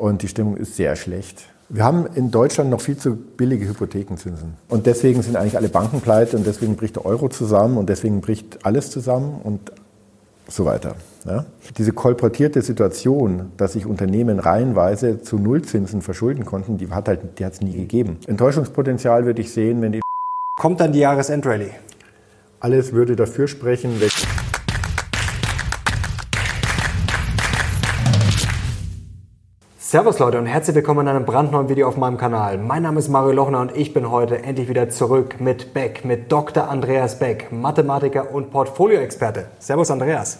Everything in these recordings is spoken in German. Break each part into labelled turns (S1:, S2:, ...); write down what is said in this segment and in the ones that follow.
S1: und die Stimmung ist sehr schlecht. Wir haben in Deutschland noch viel zu billige Hypothekenzinsen. Und deswegen sind eigentlich alle Banken pleite und deswegen bricht der Euro zusammen und deswegen bricht alles zusammen und so weiter. Ja? Diese kolportierte Situation, dass sich Unternehmen reihenweise zu Nullzinsen verschulden konnten, die hat halt, die hat es nie gegeben. Enttäuschungspotenzial würde ich sehen, wenn die
S2: Kommt dann die Jahresendrallye?
S1: Alles würde dafür sprechen, wenn
S2: Servus Leute und herzlich willkommen in einem brandneuen Video auf meinem Kanal. Mein Name ist Mario Lochner und ich bin heute endlich wieder zurück mit Beck, mit Dr. Andreas Beck, Mathematiker und Portfolioexperte. Servus Andreas.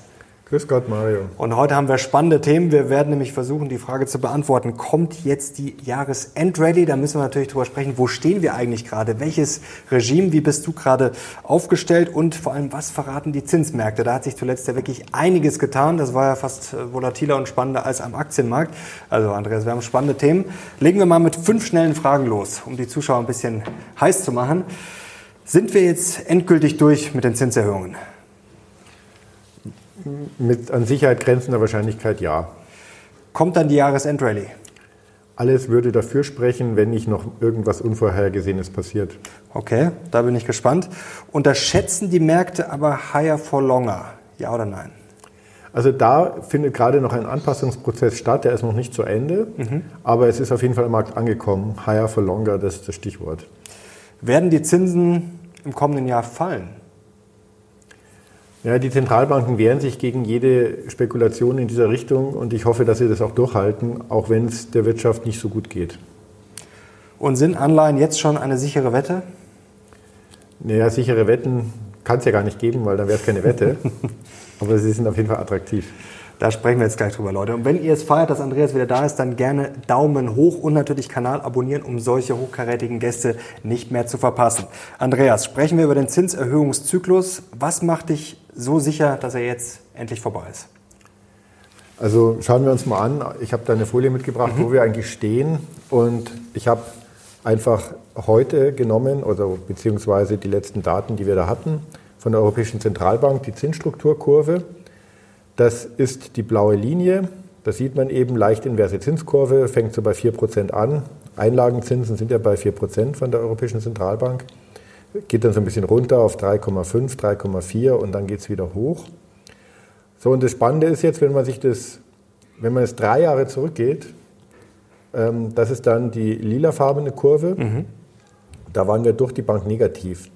S1: Grüß Gott, Mario.
S2: Und heute haben wir spannende Themen. Wir werden nämlich versuchen, die Frage zu beantworten. Kommt jetzt die Jahresendrallye? Da müssen wir natürlich drüber sprechen. Wo stehen wir eigentlich gerade? Welches Regime? Wie bist du gerade aufgestellt? Und vor allem, was verraten die Zinsmärkte? Da hat sich zuletzt ja wirklich einiges getan. Das war ja fast äh, volatiler und spannender als am Aktienmarkt. Also, Andreas, wir haben spannende Themen. Legen wir mal mit fünf schnellen Fragen los, um die Zuschauer ein bisschen heiß zu machen. Sind wir jetzt endgültig durch mit den Zinserhöhungen?
S1: Mit an Sicherheit grenzender Wahrscheinlichkeit ja.
S2: Kommt dann die Jahresendrallye?
S1: Alles würde dafür sprechen, wenn nicht noch irgendwas Unvorhergesehenes passiert.
S2: Okay, da bin ich gespannt. Unterschätzen die Märkte aber higher for longer? Ja oder nein?
S1: Also da findet gerade noch ein Anpassungsprozess statt, der ist noch nicht zu Ende, mhm. aber es ist auf jeden Fall am Markt angekommen. Higher for longer, das ist das Stichwort.
S2: Werden die Zinsen im kommenden Jahr fallen?
S1: Ja, die Zentralbanken wehren sich gegen jede Spekulation in dieser Richtung und ich hoffe, dass sie das auch durchhalten, auch wenn es der Wirtschaft nicht so gut geht.
S2: Und sind Anleihen jetzt schon eine sichere Wette?
S1: Naja, sichere Wetten kann es ja gar nicht geben, weil dann wäre es keine Wette. Aber sie sind auf jeden Fall attraktiv.
S2: Da sprechen wir jetzt gleich drüber, Leute. Und wenn ihr es feiert, dass Andreas wieder da ist, dann gerne Daumen hoch und natürlich Kanal abonnieren, um solche hochkarätigen Gäste nicht mehr zu verpassen. Andreas, sprechen wir über den Zinserhöhungszyklus. Was macht dich so sicher, dass er jetzt endlich vorbei ist?
S1: Also schauen wir uns mal an. Ich habe da eine Folie mitgebracht, mhm. wo wir eigentlich stehen. Und ich habe einfach heute genommen, oder beziehungsweise die letzten Daten, die wir da hatten, von der Europäischen Zentralbank, die Zinsstrukturkurve. Das ist die blaue Linie. Da sieht man eben leicht inverse Zinskurve, fängt so bei 4% an. Einlagenzinsen sind ja bei 4% von der Europäischen Zentralbank. Geht dann so ein bisschen runter auf 3,5, 3,4 und dann geht es wieder hoch. So, und das Spannende ist jetzt, wenn man sich das, wenn man es drei Jahre zurückgeht, ähm, das ist dann die lilafarbene Kurve. Mhm. Da waren wir durch die Bank negativ.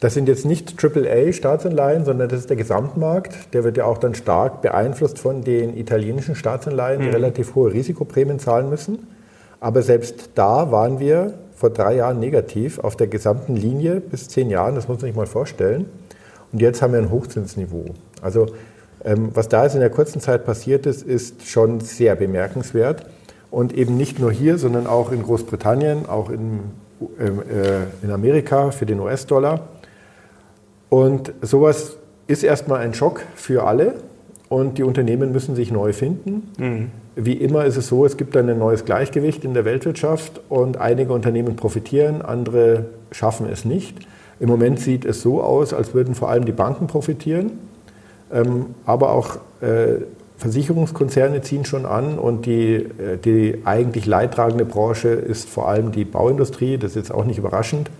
S1: Das sind jetzt nicht AAA-Staatsanleihen, sondern das ist der Gesamtmarkt. Der wird ja auch dann stark beeinflusst von den italienischen Staatsanleihen, die mhm. relativ hohe Risikoprämien zahlen müssen. Aber selbst da waren wir vor drei Jahren negativ auf der gesamten Linie bis zehn Jahren. Das muss man sich mal vorstellen. Und jetzt haben wir ein Hochzinsniveau. Also ähm, was da jetzt in der kurzen Zeit passiert ist, ist schon sehr bemerkenswert. Und eben nicht nur hier, sondern auch in Großbritannien, auch in, ähm, äh, in Amerika für den US-Dollar. Und sowas ist erstmal ein Schock für alle und die Unternehmen müssen sich neu finden. Mhm. Wie immer ist es so, es gibt dann ein neues Gleichgewicht in der Weltwirtschaft und einige Unternehmen profitieren, andere schaffen es nicht. Im Moment sieht es so aus, als würden vor allem die Banken profitieren, ähm, aber auch äh, Versicherungskonzerne ziehen schon an und die, äh, die eigentlich leidtragende Branche ist vor allem die Bauindustrie. Das ist jetzt auch nicht überraschend.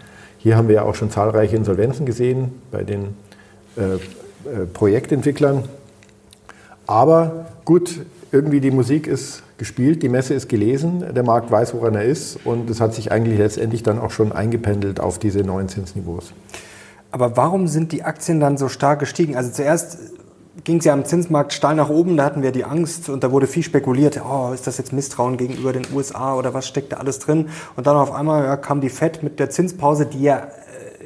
S1: Hier haben wir ja auch schon zahlreiche Insolvenzen gesehen bei den äh, äh, Projektentwicklern. Aber gut, irgendwie die Musik ist gespielt, die Messe ist gelesen, der Markt weiß, woran er ist und es hat sich eigentlich letztendlich dann auch schon eingependelt auf diese neuen Zinsniveaus.
S2: Aber warum sind die Aktien dann so stark gestiegen? Also zuerst ging es ja am Zinsmarkt steil nach oben, da hatten wir die Angst und da wurde viel spekuliert, oh, ist das jetzt Misstrauen gegenüber den USA oder was steckt da alles drin? Und dann auf einmal ja, kam die FED mit der Zinspause, die ja,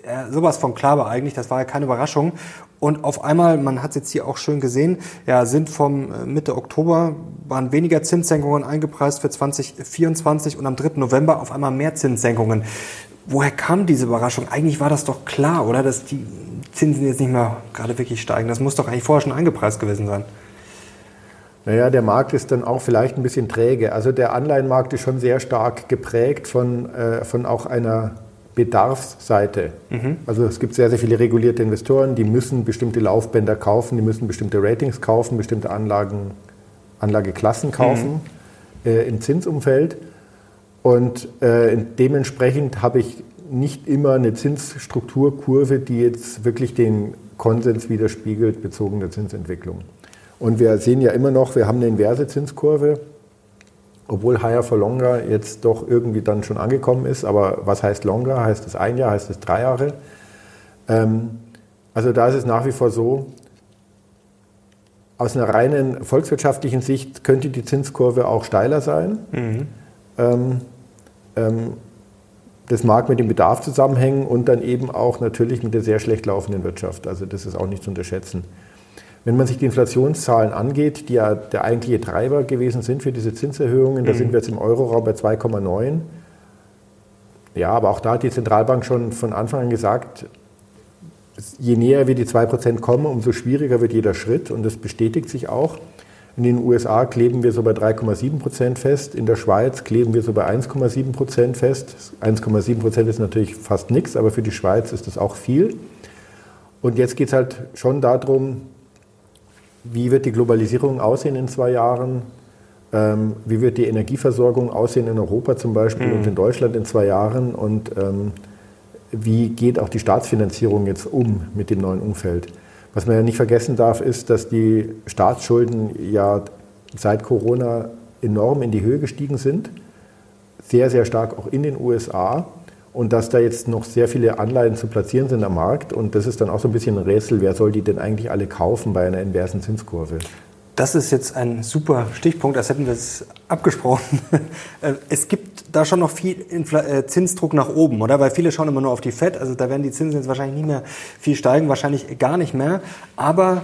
S2: äh, sowas von klar war eigentlich, das war ja keine Überraschung. Und auf einmal, man hat es jetzt hier auch schön gesehen, ja, sind vom äh, Mitte Oktober waren weniger Zinssenkungen eingepreist für 2024 und am 3. November auf einmal mehr Zinssenkungen. Woher kam diese Überraschung? Eigentlich war das doch klar, oder? Dass die Zinsen jetzt nicht mehr gerade wirklich steigen. Das muss doch eigentlich vorher schon eingepreist gewesen sein.
S1: Naja, der Markt ist dann auch vielleicht ein bisschen träge. Also der Anleihenmarkt ist schon sehr stark geprägt von, äh, von auch einer Bedarfsseite. Mhm. Also es gibt sehr, sehr viele regulierte Investoren, die müssen bestimmte Laufbänder kaufen, die müssen bestimmte Ratings kaufen, bestimmte Anlagen, Anlageklassen kaufen. Mhm. äh, im Zinsumfeld und äh, dementsprechend habe ich nicht immer eine Zinsstrukturkurve, die jetzt wirklich den Konsens widerspiegelt bezogen der Zinsentwicklung. Und wir sehen ja immer noch, wir haben eine inverse Zinskurve, obwohl Higher for Longer jetzt doch irgendwie dann schon angekommen ist. Aber was heißt Longer? Heißt es ein Jahr? Heißt es drei Jahre? Ähm, also da ist es nach wie vor so, aus einer reinen volkswirtschaftlichen Sicht könnte die Zinskurve auch steiler sein. Mhm. Ähm, ähm, das mag mit dem Bedarf zusammenhängen und dann eben auch natürlich mit der sehr schlecht laufenden Wirtschaft. Also das ist auch nicht zu unterschätzen. Wenn man sich die Inflationszahlen angeht, die ja der eigentliche Treiber gewesen sind für diese Zinserhöhungen, mhm. da sind wir jetzt im Euroraum bei 2,9. Ja, aber auch da hat die Zentralbank schon von Anfang an gesagt, je näher wir die 2% kommen, umso schwieriger wird jeder Schritt und das bestätigt sich auch. In den USA kleben wir so bei 3,7 Prozent fest. In der Schweiz kleben wir so bei 1,7 Prozent fest. 1,7 Prozent ist natürlich fast nichts, aber für die Schweiz ist das auch viel. Und jetzt geht es halt schon darum, wie wird die Globalisierung aussehen in zwei Jahren? Ähm, wie wird die Energieversorgung aussehen in Europa zum Beispiel mhm. und in Deutschland in zwei Jahren? Und ähm, wie geht auch die Staatsfinanzierung jetzt um mit dem neuen Umfeld? Was man ja nicht vergessen darf, ist, dass die Staatsschulden ja seit Corona enorm in die Höhe gestiegen sind, sehr, sehr stark auch in den USA und dass da jetzt noch sehr viele Anleihen zu platzieren sind am Markt. Und das ist dann auch so ein bisschen ein Rätsel, wer soll die denn eigentlich alle kaufen bei einer inversen Zinskurve?
S2: Das ist jetzt ein super Stichpunkt, als hätten wir es abgesprochen. Äh, es gibt da schon noch viel Infl äh, Zinsdruck nach oben, oder? Weil viele schauen immer nur auf die FED, also da werden die Zinsen jetzt wahrscheinlich nicht mehr viel steigen, wahrscheinlich gar nicht mehr. Aber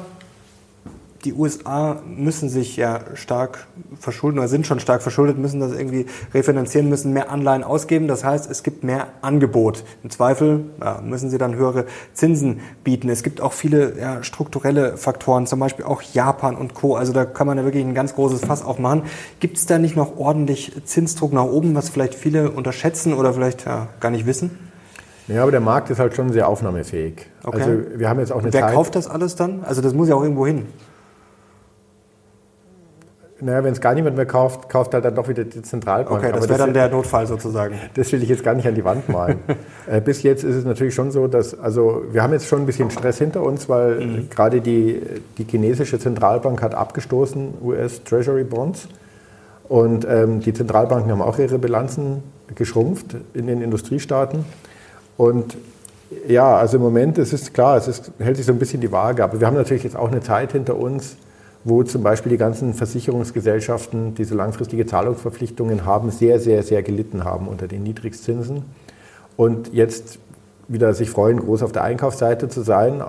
S2: die USA müssen sich ja stark verschulden oder sind schon stark verschuldet, müssen das irgendwie refinanzieren, müssen mehr Anleihen ausgeben. Das heißt, es gibt mehr Angebot. Im Zweifel ja, müssen sie dann höhere Zinsen bieten. Es gibt auch viele ja, strukturelle Faktoren, zum Beispiel auch Japan und Co. Also da kann man ja wirklich ein ganz großes Fass aufmachen. Gibt es da nicht noch ordentlich Zinsdruck nach oben, was vielleicht viele unterschätzen oder vielleicht ja, gar nicht wissen?
S1: Ja, aber der Markt ist halt schon sehr aufnahmefähig.
S2: Okay. Also wir haben jetzt auch eine Wer Zeit kauft das alles dann? Also das muss ja auch irgendwo hin.
S1: Naja, wenn es gar niemand mehr kauft, kauft halt dann doch wieder die Zentralbank.
S2: Okay, das wäre dann der Notfall sozusagen.
S1: Das will ich jetzt gar nicht an die Wand malen. äh, bis jetzt ist es natürlich schon so, dass, also wir haben jetzt schon ein bisschen Stress hinter uns, weil mhm. gerade die, die chinesische Zentralbank hat abgestoßen US Treasury Bonds. Und ähm, die Zentralbanken haben auch ihre Bilanzen geschrumpft in den Industriestaaten. Und ja, also im Moment, es ist klar, es ist, hält sich so ein bisschen die Waage. Aber wir haben natürlich jetzt auch eine Zeit hinter uns, wo zum Beispiel die ganzen Versicherungsgesellschaften diese langfristige Zahlungsverpflichtungen haben, sehr, sehr, sehr gelitten haben unter den Niedrigzinsen. Und jetzt wieder sich freuen, groß auf der Einkaufsseite zu sein.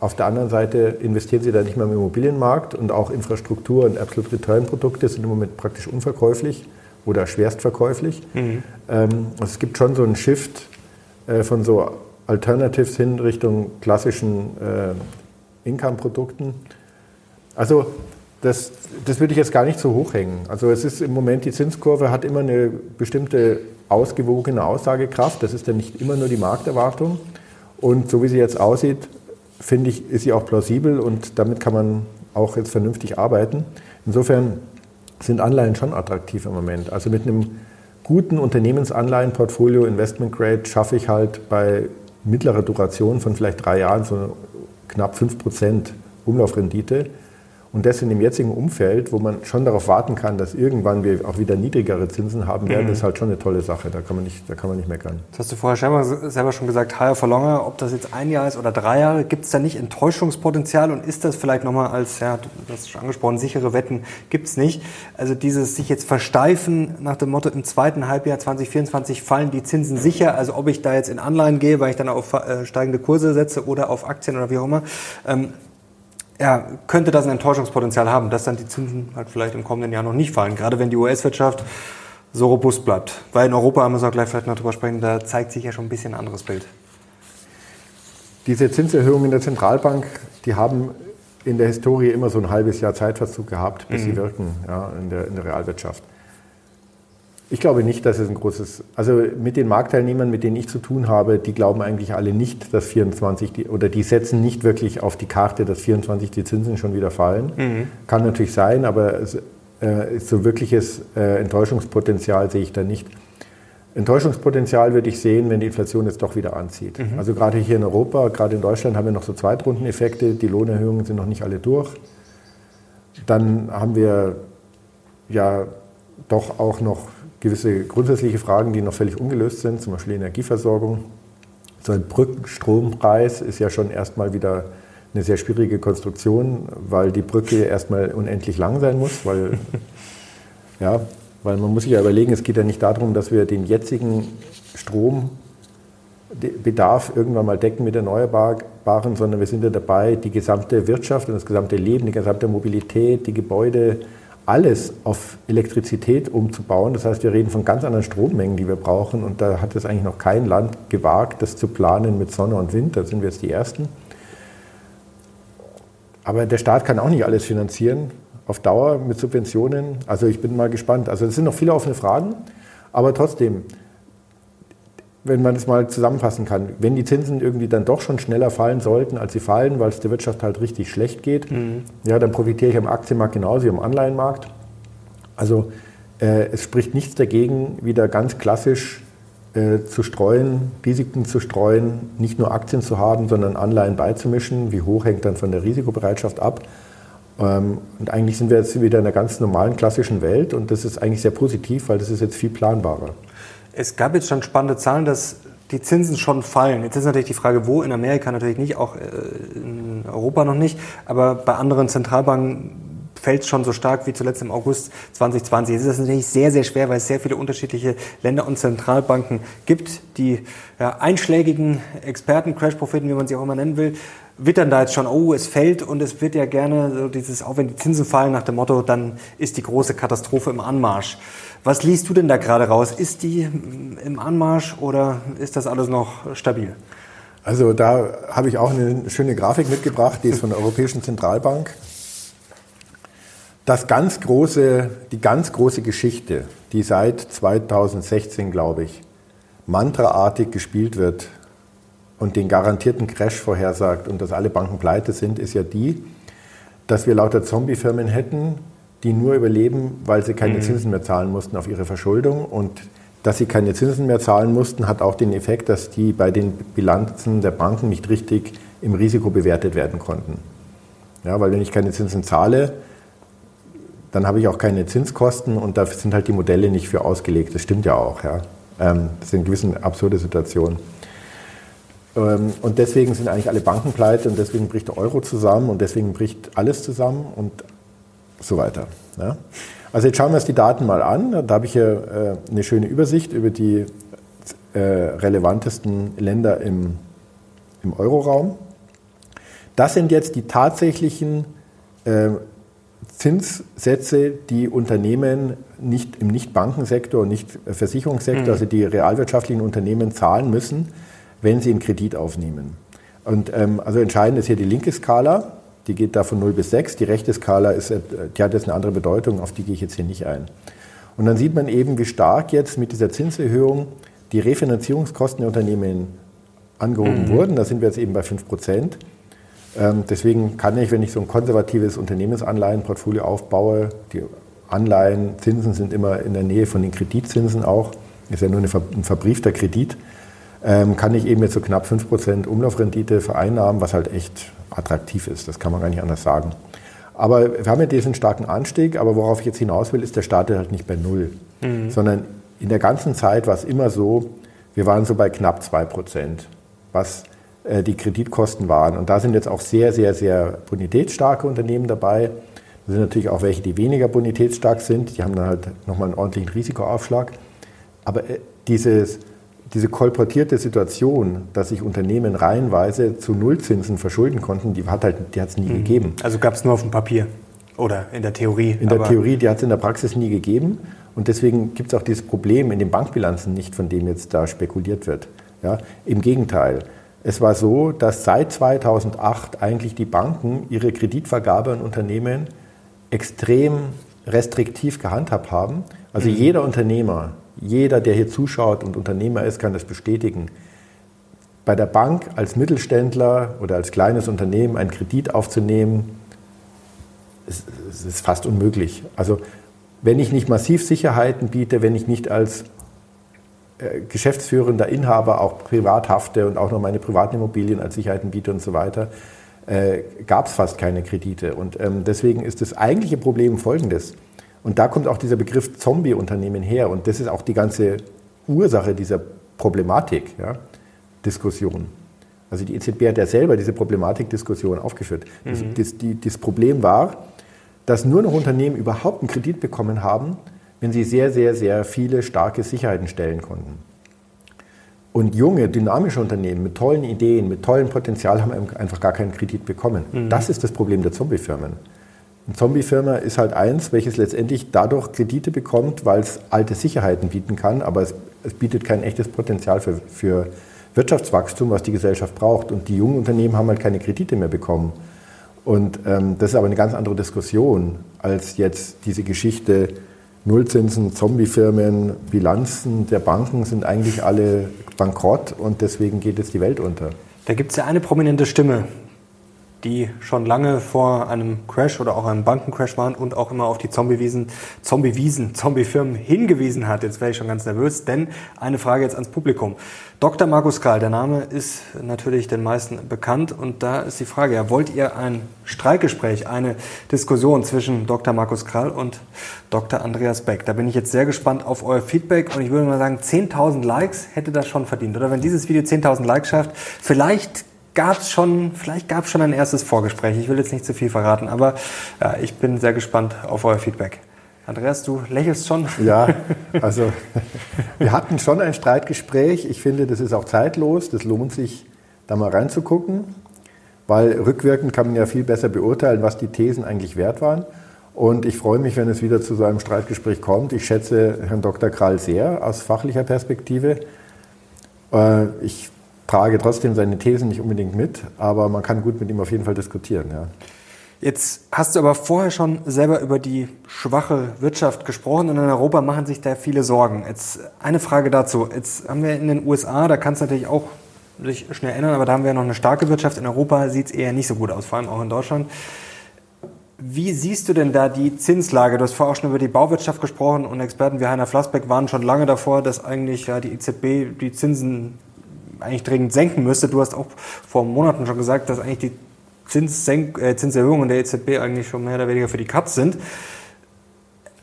S1: Auf der anderen Seite investieren sie da nicht mehr im Immobilienmarkt und auch Infrastruktur und Absolute Return Produkte sind im Moment praktisch unverkäuflich oder schwerst verkäuflich. Mhm. Ähm, also es gibt schon so einen Shift äh, von so Alternatives hin Richtung klassischen äh, Income-Produkten. Also das, das würde ich jetzt gar nicht so hoch hängen. Also es ist im Moment, die Zinskurve hat immer eine bestimmte ausgewogene Aussagekraft. Das ist dann nicht immer nur die Markterwartung. Und so wie sie jetzt aussieht, finde ich, ist sie auch plausibel und damit kann man auch jetzt vernünftig arbeiten. Insofern sind Anleihen schon attraktiv im Moment. Also mit einem guten Unternehmensanleihenportfolio, Investment Grade, schaffe ich halt bei mittlerer Duration von vielleicht drei Jahren so knapp 5% Umlaufrendite. Und das in dem jetzigen Umfeld, wo man schon darauf warten kann, dass irgendwann wir auch wieder niedrigere Zinsen haben werden, mhm. ist halt schon eine tolle Sache. Da kann man nicht, da kann man nicht meckern.
S2: Das hast du vorher selber schon gesagt, higher for longer, ob das jetzt ein Jahr ist oder drei Jahre, gibt es da nicht Enttäuschungspotenzial und ist das vielleicht nochmal als, ja, du hast schon angesprochen, sichere Wetten gibt es nicht. Also dieses sich jetzt versteifen nach dem Motto, im zweiten Halbjahr 2024 fallen die Zinsen sicher, also ob ich da jetzt in Anleihen gehe, weil ich dann auf äh, steigende Kurse setze oder auf Aktien oder wie auch immer. Ähm, ja, könnte das ein Enttäuschungspotenzial haben, dass dann die Zinsen halt vielleicht im kommenden Jahr noch nicht fallen, gerade wenn die US-Wirtschaft so robust bleibt. Weil in Europa, haben wir gleich vielleicht noch drüber sprechen, da zeigt sich ja schon ein bisschen ein anderes Bild.
S1: Diese Zinserhöhungen in der Zentralbank, die haben in der Historie immer so ein halbes Jahr Zeitverzug gehabt, bis mhm. sie wirken ja, in, der, in der Realwirtschaft. Ich glaube nicht, dass es ein großes, also mit den Marktteilnehmern, mit denen ich zu tun habe, die glauben eigentlich alle nicht, dass 24 die, oder die setzen nicht wirklich auf die Karte, dass 24 die Zinsen schon wieder fallen. Mhm. Kann natürlich sein, aber es, äh, so wirkliches äh, Enttäuschungspotenzial sehe ich da nicht. Enttäuschungspotenzial würde ich sehen, wenn die Inflation jetzt doch wieder anzieht. Mhm. Also gerade hier in Europa, gerade in Deutschland haben wir noch so Zweitrundeneffekte, die Lohnerhöhungen sind noch nicht alle durch. Dann haben wir ja doch auch noch gewisse grundsätzliche Fragen, die noch völlig ungelöst sind, zum Beispiel Energieversorgung. So ein Brückenstrompreis ist ja schon erstmal wieder eine sehr schwierige Konstruktion, weil die Brücke erstmal unendlich lang sein muss, weil ja, weil man muss sich ja überlegen, es geht ja nicht darum, dass wir den jetzigen Strombedarf irgendwann mal decken mit Erneuerbaren, sondern wir sind ja dabei, die gesamte Wirtschaft und das gesamte Leben, die gesamte Mobilität, die Gebäude, alles auf Elektrizität umzubauen. Das heißt, wir reden von ganz anderen Strommengen, die wir brauchen. Und da hat es eigentlich noch kein Land gewagt, das zu planen mit Sonne und Wind. Da sind wir jetzt die Ersten. Aber der Staat kann auch nicht alles finanzieren auf Dauer mit Subventionen. Also ich bin mal gespannt. Also es sind noch viele offene Fragen, aber trotzdem, wenn man es mal zusammenfassen kann, wenn die Zinsen irgendwie dann doch schon schneller fallen sollten, als sie fallen, weil es der Wirtschaft halt richtig schlecht geht, mhm. ja, dann profitiere ich am Aktienmarkt genauso wie am Anleihenmarkt. Also äh, es spricht nichts dagegen, wieder ganz klassisch äh, zu streuen, Risiken zu streuen, nicht nur Aktien zu haben, sondern Anleihen beizumischen. Wie hoch hängt dann von der Risikobereitschaft ab? Ähm, und eigentlich sind wir jetzt wieder in einer ganz normalen klassischen Welt und das ist eigentlich sehr positiv, weil das ist jetzt viel planbarer.
S2: Es gab jetzt schon spannende Zahlen, dass die Zinsen schon fallen. Jetzt ist natürlich die Frage, wo, in Amerika natürlich nicht, auch äh, in Europa noch nicht, aber bei anderen Zentralbanken fällt es schon so stark wie zuletzt im August 2020. Es ist natürlich sehr, sehr schwer, weil es sehr viele unterschiedliche Länder und Zentralbanken gibt. Die ja, einschlägigen Experten, Crash-Propheten, wie man sie auch immer nennen will, wittern da jetzt schon, oh, es fällt und es wird ja gerne so dieses, auch wenn die Zinsen fallen, nach dem Motto, dann ist die große Katastrophe im Anmarsch. Was liest du denn da gerade raus? Ist die im Anmarsch oder ist das alles noch stabil?
S1: Also da habe ich auch eine schöne Grafik mitgebracht, die ist von der Europäischen Zentralbank. Das ganz große, die ganz große Geschichte, die seit 2016, glaube ich, mantraartig gespielt wird und den garantierten Crash vorhersagt und dass alle Banken pleite sind, ist ja die, dass wir lauter Zombie-Firmen hätten, die nur überleben, weil sie keine mhm. Zinsen mehr zahlen mussten auf ihre Verschuldung. Und dass sie keine Zinsen mehr zahlen mussten, hat auch den Effekt, dass die bei den Bilanzen der Banken nicht richtig im Risiko bewertet werden konnten. Ja, weil wenn ich keine Zinsen zahle, dann habe ich auch keine Zinskosten und da sind halt die Modelle nicht für ausgelegt. Das stimmt ja auch. Ja. Ähm, das sind gewisse absurde Situationen. Ähm, und deswegen sind eigentlich alle Banken pleite und deswegen bricht der Euro zusammen und deswegen bricht alles zusammen und so weiter. Ja. Also jetzt schauen wir uns die Daten mal an. Da habe ich hier äh, eine schöne Übersicht über die äh, relevantesten Länder im, im Euroraum. Das sind jetzt die tatsächlichen äh, Zinssätze, die Unternehmen nicht im Nicht-Bankensektor, nicht Versicherungssektor, mhm. also die realwirtschaftlichen Unternehmen zahlen müssen wenn Sie einen Kredit aufnehmen. Und ähm, also entscheidend ist hier die linke Skala, die geht da von 0 bis 6. Die rechte Skala ist, äh, die hat jetzt eine andere Bedeutung, auf die gehe ich jetzt hier nicht ein. Und dann sieht man eben, wie stark jetzt mit dieser Zinserhöhung die Refinanzierungskosten der Unternehmen angehoben mhm. wurden. Da sind wir jetzt eben bei 5 Prozent. Ähm, deswegen kann ich, wenn ich so ein konservatives Unternehmensanleihenportfolio aufbaue, die Anleihen, Zinsen sind immer in der Nähe von den Kreditzinsen auch, ist ja nur ein verbriefter Kredit, kann ich eben jetzt so knapp 5% Umlaufrendite vereinnahmen, was halt echt attraktiv ist. Das kann man gar nicht anders sagen. Aber wir haben ja diesen starken Anstieg, aber worauf ich jetzt hinaus will, ist, der startet halt nicht bei Null, mhm. sondern in der ganzen Zeit war es immer so, wir waren so bei knapp 2%, was äh, die Kreditkosten waren. Und da sind jetzt auch sehr, sehr, sehr bonitätsstarke Unternehmen dabei. Da sind natürlich auch welche, die weniger bonitätsstark sind. Die haben dann halt nochmal einen ordentlichen Risikoaufschlag. Aber äh, dieses diese kolportierte Situation, dass sich Unternehmen reihenweise zu Nullzinsen verschulden konnten, die hat halt, die hat es nie mhm. gegeben.
S2: Also gab es nur auf dem Papier oder in der Theorie?
S1: In der Theorie, die hat es in der Praxis nie gegeben. Und deswegen gibt es auch dieses Problem in den Bankbilanzen nicht, von dem jetzt da spekuliert wird. Ja, Im Gegenteil. Es war so, dass seit 2008 eigentlich die Banken ihre Kreditvergabe an Unternehmen extrem restriktiv gehandhabt haben. Also mhm. jeder Unternehmer, jeder, der hier zuschaut und Unternehmer ist, kann das bestätigen. Bei der Bank als Mittelständler oder als kleines Unternehmen einen Kredit aufzunehmen, ist, ist fast unmöglich. Also wenn ich nicht massiv Sicherheiten biete, wenn ich nicht als äh, geschäftsführender Inhaber auch privat hafte und auch noch meine privaten Immobilien als Sicherheiten biete und so weiter, äh, gab es fast keine Kredite. Und ähm, deswegen ist das eigentliche Problem folgendes. Und da kommt auch dieser Begriff Zombie-Unternehmen her. Und das ist auch die ganze Ursache dieser Problematik, ja, Diskussion. Also die EZB hat ja selber diese Problematik-Diskussion aufgeführt. Das, mhm. das, die, das Problem war, dass nur noch Unternehmen überhaupt einen Kredit bekommen haben, wenn sie sehr, sehr, sehr viele starke Sicherheiten stellen konnten. Und junge, dynamische Unternehmen mit tollen Ideen, mit tollem Potenzial haben einfach gar keinen Kredit bekommen. Mhm. Das ist das Problem der Zombie-Firmen. Eine Zombie-Firma ist halt eins, welches letztendlich dadurch Kredite bekommt, weil es alte Sicherheiten bieten kann, aber es, es bietet kein echtes Potenzial für, für Wirtschaftswachstum, was die Gesellschaft braucht. Und die jungen Unternehmen haben halt keine Kredite mehr bekommen. Und ähm, das ist aber eine ganz andere Diskussion als jetzt diese Geschichte, Nullzinsen, Zombiefirmen, Bilanzen der Banken sind eigentlich alle bankrott und deswegen geht jetzt die Welt unter.
S2: Da gibt es ja eine prominente Stimme, die schon lange vor einem Crash oder auch einem Bankencrash waren und auch immer auf die Zombiewiesen, Zombiewiesen, Zombiefirmen hingewiesen hat. Jetzt wäre ich schon ganz nervös, denn eine Frage jetzt ans Publikum. Dr. Markus Karl, der Name ist natürlich den meisten bekannt und da ist die Frage, ja, wollt ihr ein Streikgespräch, eine Diskussion zwischen Dr. Markus Karl und Dr. Andreas Beck? Da bin ich jetzt sehr gespannt auf euer Feedback und ich würde mal sagen, 10.000 Likes hätte das schon verdient. Oder wenn dieses Video 10.000 Likes schafft, vielleicht gab es schon, vielleicht gab es schon ein erstes Vorgespräch. Ich will jetzt nicht zu viel verraten, aber ja, ich bin sehr gespannt auf euer Feedback. Andreas, du lächelst schon.
S1: Ja, also wir hatten schon ein Streitgespräch. Ich finde, das ist auch zeitlos. Das lohnt sich, da mal reinzugucken, weil rückwirkend kann man ja viel besser beurteilen, was die Thesen eigentlich wert waren. Und ich freue mich, wenn es wieder zu so einem Streitgespräch kommt. Ich schätze Herrn Dr. Krall sehr aus fachlicher Perspektive. Äh, ich trage trotzdem seine Thesen nicht unbedingt mit, aber man kann gut mit ihm auf jeden Fall diskutieren. Ja.
S2: Jetzt hast du aber vorher schon selber über die schwache Wirtschaft gesprochen und in Europa machen sich da viele Sorgen. Jetzt eine Frage dazu. Jetzt haben wir in den USA, da kann es natürlich auch sich schnell ändern, aber da haben wir noch eine starke Wirtschaft. In Europa sieht es eher nicht so gut aus, vor allem auch in Deutschland. Wie siehst du denn da die Zinslage? Du hast vorher auch schon über die Bauwirtschaft gesprochen und Experten wie Heiner Flassbeck waren schon lange davor, dass eigentlich ja, die EZB die Zinsen eigentlich dringend senken müsste. Du hast auch vor Monaten schon gesagt, dass eigentlich die Zinssenk äh, Zinserhöhungen der EZB eigentlich schon mehr oder weniger für die Katz sind.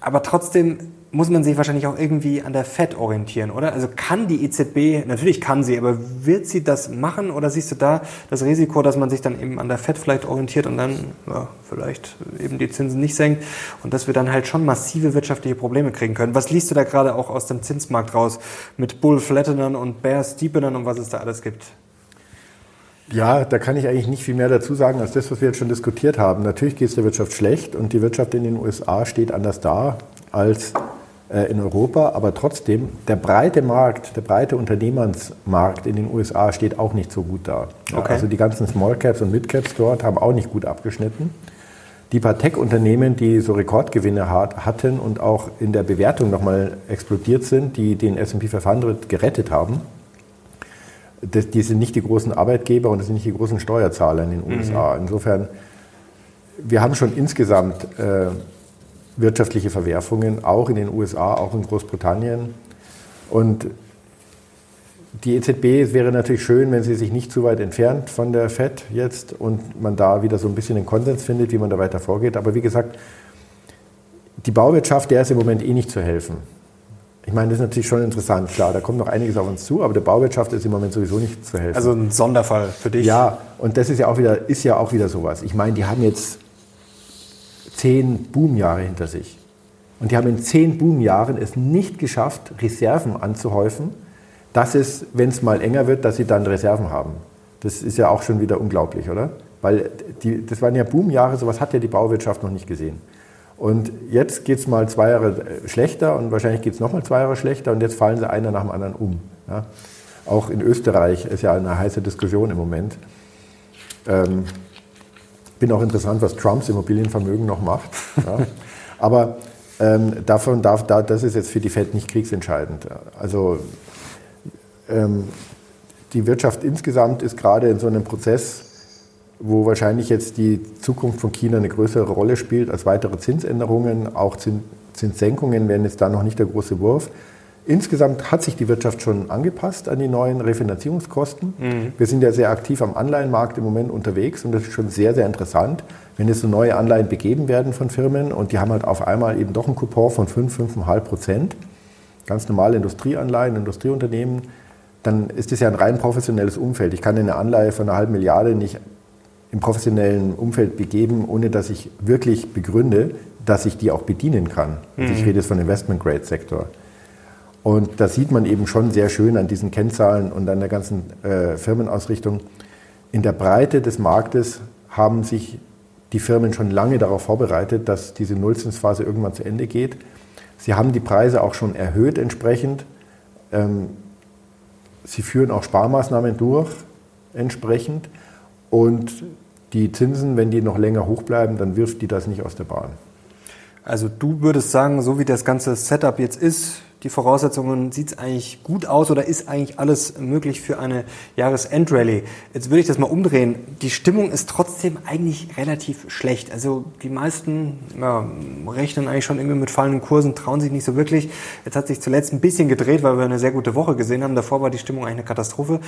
S2: Aber trotzdem muss man sich wahrscheinlich auch irgendwie an der FED orientieren, oder? Also kann die EZB, natürlich kann sie, aber wird sie das machen oder siehst du da das Risiko, dass man sich dann eben an der FED vielleicht orientiert und dann ja, vielleicht eben die Zinsen nicht senkt und dass wir dann halt schon massive wirtschaftliche Probleme kriegen können? Was liest du da gerade auch aus dem Zinsmarkt raus mit Bull Flattenern und Bear Steepenern und was es da alles gibt?
S1: Ja, da kann ich eigentlich nicht viel mehr dazu sagen als das, was wir jetzt schon diskutiert haben. Natürlich geht es der Wirtschaft schlecht und die Wirtschaft in den USA steht anders da als in Europa, aber trotzdem, der breite Markt, der breite Unternehmensmarkt in den USA steht auch nicht so gut da. Okay. Also die ganzen Small Caps und Mid Caps dort haben auch nicht gut abgeschnitten. Die paar Tech-Unternehmen, die so Rekordgewinne hatten und auch in der Bewertung nochmal explodiert sind, die den S&P 500 gerettet haben, das, die sind nicht die großen Arbeitgeber und das sind nicht die großen Steuerzahler in den USA. Mhm. Insofern, wir haben schon insgesamt äh, wirtschaftliche Verwerfungen, auch in den USA, auch in Großbritannien. Und die EZB, es wäre natürlich schön, wenn sie sich nicht zu weit entfernt von der FED jetzt und man da wieder so ein bisschen den Konsens findet, wie man da weiter vorgeht. Aber wie gesagt, die Bauwirtschaft, der ist im Moment eh nicht zu helfen. Ich meine, das ist natürlich schon interessant, klar, da kommt noch einiges auf uns zu, aber der Bauwirtschaft ist im Moment sowieso nicht zu helfen.
S2: Also ein Sonderfall für dich.
S1: Ja, und das ist ja auch wieder, ist ja auch wieder sowas. Ich meine, die haben jetzt zehn Boomjahre hinter sich. Und die haben in zehn Boomjahren es nicht geschafft, Reserven anzuhäufen, dass es, wenn es mal enger wird, dass sie dann Reserven haben. Das ist ja auch schon wieder unglaublich, oder? Weil die, das waren ja Boomjahre, sowas hat ja die Bauwirtschaft noch nicht gesehen. Und jetzt geht es mal zwei Jahre schlechter und wahrscheinlich geht es nochmal zwei Jahre schlechter und jetzt fallen sie einer nach dem anderen um. Ja? Auch in Österreich ist ja eine heiße Diskussion im Moment. Ähm, bin auch interessant, was Trumps Immobilienvermögen noch macht. Ja. Aber ähm, davon darf, da, das ist jetzt für die Fed nicht kriegsentscheidend. Also ähm, die Wirtschaft insgesamt ist gerade in so einem Prozess, wo wahrscheinlich jetzt die Zukunft von China eine größere Rolle spielt als weitere Zinsänderungen, auch Zinssenkungen wären jetzt da noch nicht der große Wurf. Insgesamt hat sich die Wirtschaft schon angepasst an die neuen Refinanzierungskosten. Mhm. Wir sind ja sehr aktiv am Anleihenmarkt im Moment unterwegs und das ist schon sehr, sehr interessant, wenn jetzt so neue Anleihen begeben werden von Firmen und die haben halt auf einmal eben doch einen Coupon von 5, 5,5 Prozent, ganz normale Industrieanleihen, Industrieunternehmen, dann ist das ja ein rein professionelles Umfeld. Ich kann eine Anleihe von einer halben Milliarde nicht im professionellen Umfeld begeben, ohne dass ich wirklich begründe, dass ich die auch bedienen kann. Also ich mhm. rede jetzt von Investment-Grade-Sektor. Und das sieht man eben schon sehr schön an diesen Kennzahlen und an der ganzen äh, Firmenausrichtung. In der Breite des Marktes haben sich die Firmen schon lange darauf vorbereitet, dass diese Nullzinsphase irgendwann zu Ende geht. Sie haben die Preise auch schon erhöht entsprechend. Ähm, sie führen auch Sparmaßnahmen durch entsprechend. Und die Zinsen, wenn die noch länger hoch bleiben, dann wirft die das nicht aus der Bahn.
S2: Also du würdest sagen, so wie das ganze Setup jetzt ist, die Voraussetzungen, sieht es eigentlich gut aus oder ist eigentlich alles möglich für eine Jahresendrallye? Jetzt würde ich das mal umdrehen. Die Stimmung ist trotzdem eigentlich relativ schlecht. Also die meisten ja, rechnen eigentlich schon irgendwie mit fallenden Kursen, trauen sich nicht so wirklich. Jetzt hat sich zuletzt ein bisschen gedreht, weil wir eine sehr gute Woche gesehen haben. Davor war die Stimmung eigentlich eine Katastrophe.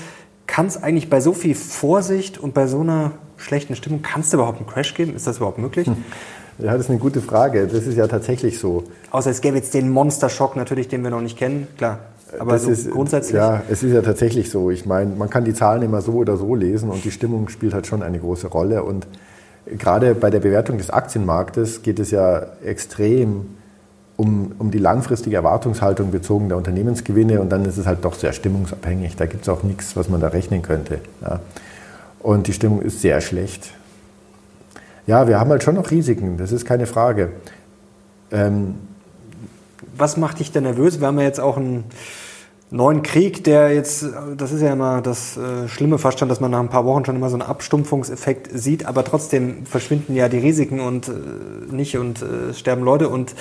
S2: Kann es eigentlich bei so viel Vorsicht und bei so einer schlechten Stimmung, kann es überhaupt einen Crash geben? Ist das überhaupt möglich? Hm.
S1: Ja, das ist eine gute Frage. Das ist ja tatsächlich so.
S2: Außer es gäbe jetzt den Monsterschock natürlich, den wir noch nicht kennen, klar.
S1: Aber so ist, grundsätzlich. Ja, es ist ja tatsächlich so. Ich meine, man kann die Zahlen immer so oder so lesen und die Stimmung spielt halt schon eine große Rolle. Und gerade bei der Bewertung des Aktienmarktes geht es ja extrem um, um die langfristige Erwartungshaltung bezogen der Unternehmensgewinne und dann ist es halt doch sehr stimmungsabhängig. Da gibt es auch nichts, was man da rechnen könnte. Ja. Und die Stimmung ist sehr schlecht. Ja, wir haben halt schon noch Risiken, das ist keine Frage.
S2: Ähm, Was macht dich denn nervös? Wir haben ja jetzt auch einen neuen Krieg, der jetzt, das ist ja immer das äh, Schlimme fast schon, dass man nach ein paar Wochen schon immer so einen Abstumpfungseffekt sieht, aber trotzdem verschwinden ja die Risiken und äh, nicht und äh, sterben Leute und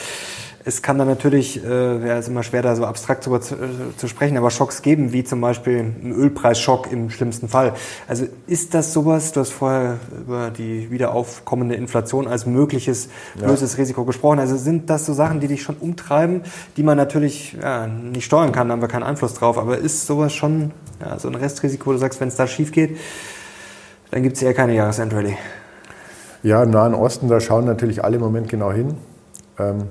S2: es kann dann natürlich, äh, ja, ist immer schwer da so abstrakt darüber zu, äh, zu, sprechen, aber Schocks geben, wie zum Beispiel ein Ölpreisschock im schlimmsten Fall. Also ist das sowas, du hast vorher über die wieder aufkommende Inflation als mögliches böses ja. Risiko gesprochen, also sind das so Sachen, die dich schon umtreiben, die man natürlich ja, nicht steuern kann, da haben wir keinen Einfluss drauf, aber ist sowas schon ja, so ein Restrisiko, du sagst, wenn es da schief geht, dann gibt es eher keine Jahresendrallye.
S1: Ja, im Nahen Osten, da schauen natürlich alle im Moment genau hin. Ähm,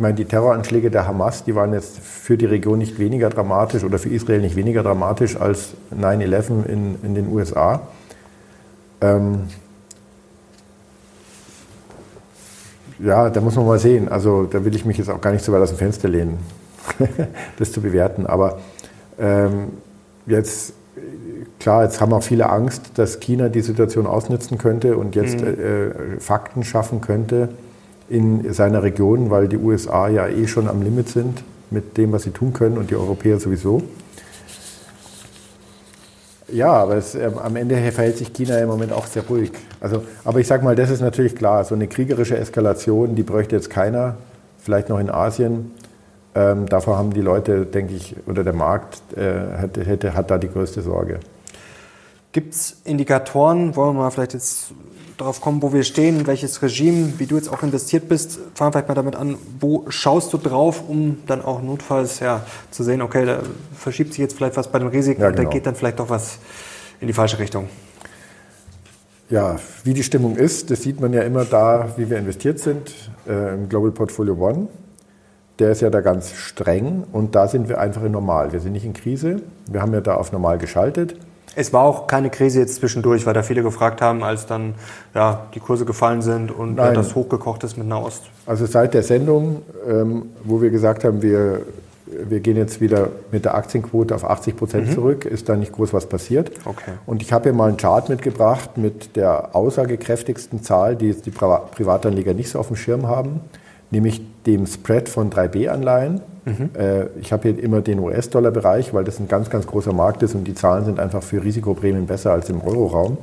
S1: ich meine, die Terroranschläge der Hamas, die waren jetzt für die Region nicht weniger dramatisch oder für Israel nicht weniger dramatisch als 9-11 in, in den USA. Ähm ja, da muss man mal sehen. Also da will ich mich jetzt auch gar nicht so weit aus dem Fenster lehnen, das zu bewerten. Aber ähm, jetzt, klar, jetzt haben auch viele Angst, dass China die Situation ausnutzen könnte und jetzt mhm. äh, Fakten schaffen könnte in seiner Region, weil die USA ja eh schon am Limit sind mit dem, was sie tun können und die Europäer sowieso. Ja, aber es, äh, am Ende verhält sich China im Moment auch sehr ruhig. Also, aber ich sage mal, das ist natürlich klar. So eine kriegerische Eskalation, die bräuchte jetzt keiner, vielleicht noch in Asien. Ähm, davor haben die Leute, denke ich, oder der Markt äh, hat, hätte, hat da die größte Sorge.
S2: Gibt es Indikatoren, wollen wir mal vielleicht jetzt darauf kommen, wo wir stehen, welches Regime, wie du jetzt auch investiert bist. Fangen wir vielleicht mal damit an, wo schaust du drauf, um dann auch notfalls ja, zu sehen, okay, da verschiebt sich jetzt vielleicht was bei den Risiken ja, genau. und da geht dann vielleicht doch was in die falsche Richtung.
S1: Ja, wie die Stimmung ist, das sieht man ja immer da, wie wir investiert sind äh, im Global Portfolio One. Der ist ja da ganz streng und da sind wir einfach in normal. Wir sind nicht in Krise. Wir haben ja da auf normal geschaltet.
S2: Es war auch keine Krise jetzt zwischendurch, weil da viele gefragt haben, als dann ja, die Kurse gefallen sind und Nein. das hochgekocht ist mit Nahost.
S1: Also seit der Sendung, ähm, wo wir gesagt haben, wir, wir gehen jetzt wieder mit der Aktienquote auf 80 Prozent mhm. zurück, ist da nicht groß was passiert.
S2: Okay.
S1: Und ich habe hier mal einen Chart mitgebracht mit der aussagekräftigsten Zahl, die jetzt die Privatanleger nicht so auf dem Schirm haben, nämlich dem Spread von 3B-Anleihen. Mhm. Äh, ich habe hier immer den US-Dollar-Bereich, weil das ein ganz, ganz großer Markt ist und die Zahlen sind einfach für Risikoprämien besser als im Euro-Raum.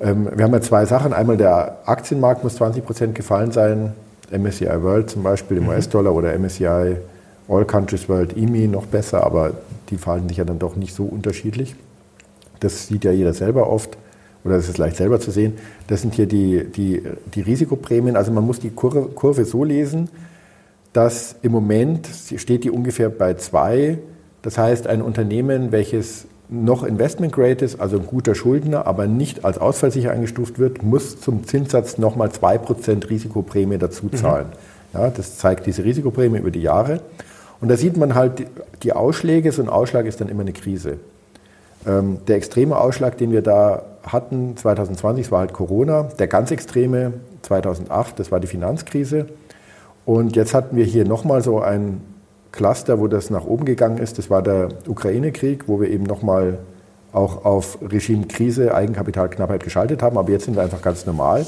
S1: Ähm, wir haben ja zwei Sachen. Einmal der Aktienmarkt muss 20 Prozent gefallen sein. MSCI World zum Beispiel im mhm. US-Dollar oder MSCI All Countries World EMI noch besser, aber die fallen sich ja dann doch nicht so unterschiedlich. Das sieht ja jeder selber oft oder das ist leicht selber zu sehen. Das sind hier die, die, die Risikoprämien. Also man muss die Kurve, Kurve so lesen, dass im Moment steht die ungefähr bei zwei. Das heißt, ein Unternehmen, welches noch Investment Grade ist, also ein guter Schuldner, aber nicht als ausfallsicher eingestuft wird, muss zum Zinssatz nochmal 2% Risikoprämie dazu mhm. zahlen. Mhm. Ja, das zeigt diese Risikoprämie über die Jahre. Und da sieht man halt die Ausschläge. So ein Ausschlag ist dann immer eine Krise. Ähm, der extreme Ausschlag, den wir da hatten 2020, das war halt Corona. Der ganz extreme 2008, das war die Finanzkrise. Und jetzt hatten wir hier nochmal so ein Cluster, wo das nach oben gegangen ist. Das war der Ukraine-Krieg, wo wir eben nochmal auch auf Regimekrise, Eigenkapitalknappheit geschaltet haben. Aber jetzt sind wir einfach ganz normal.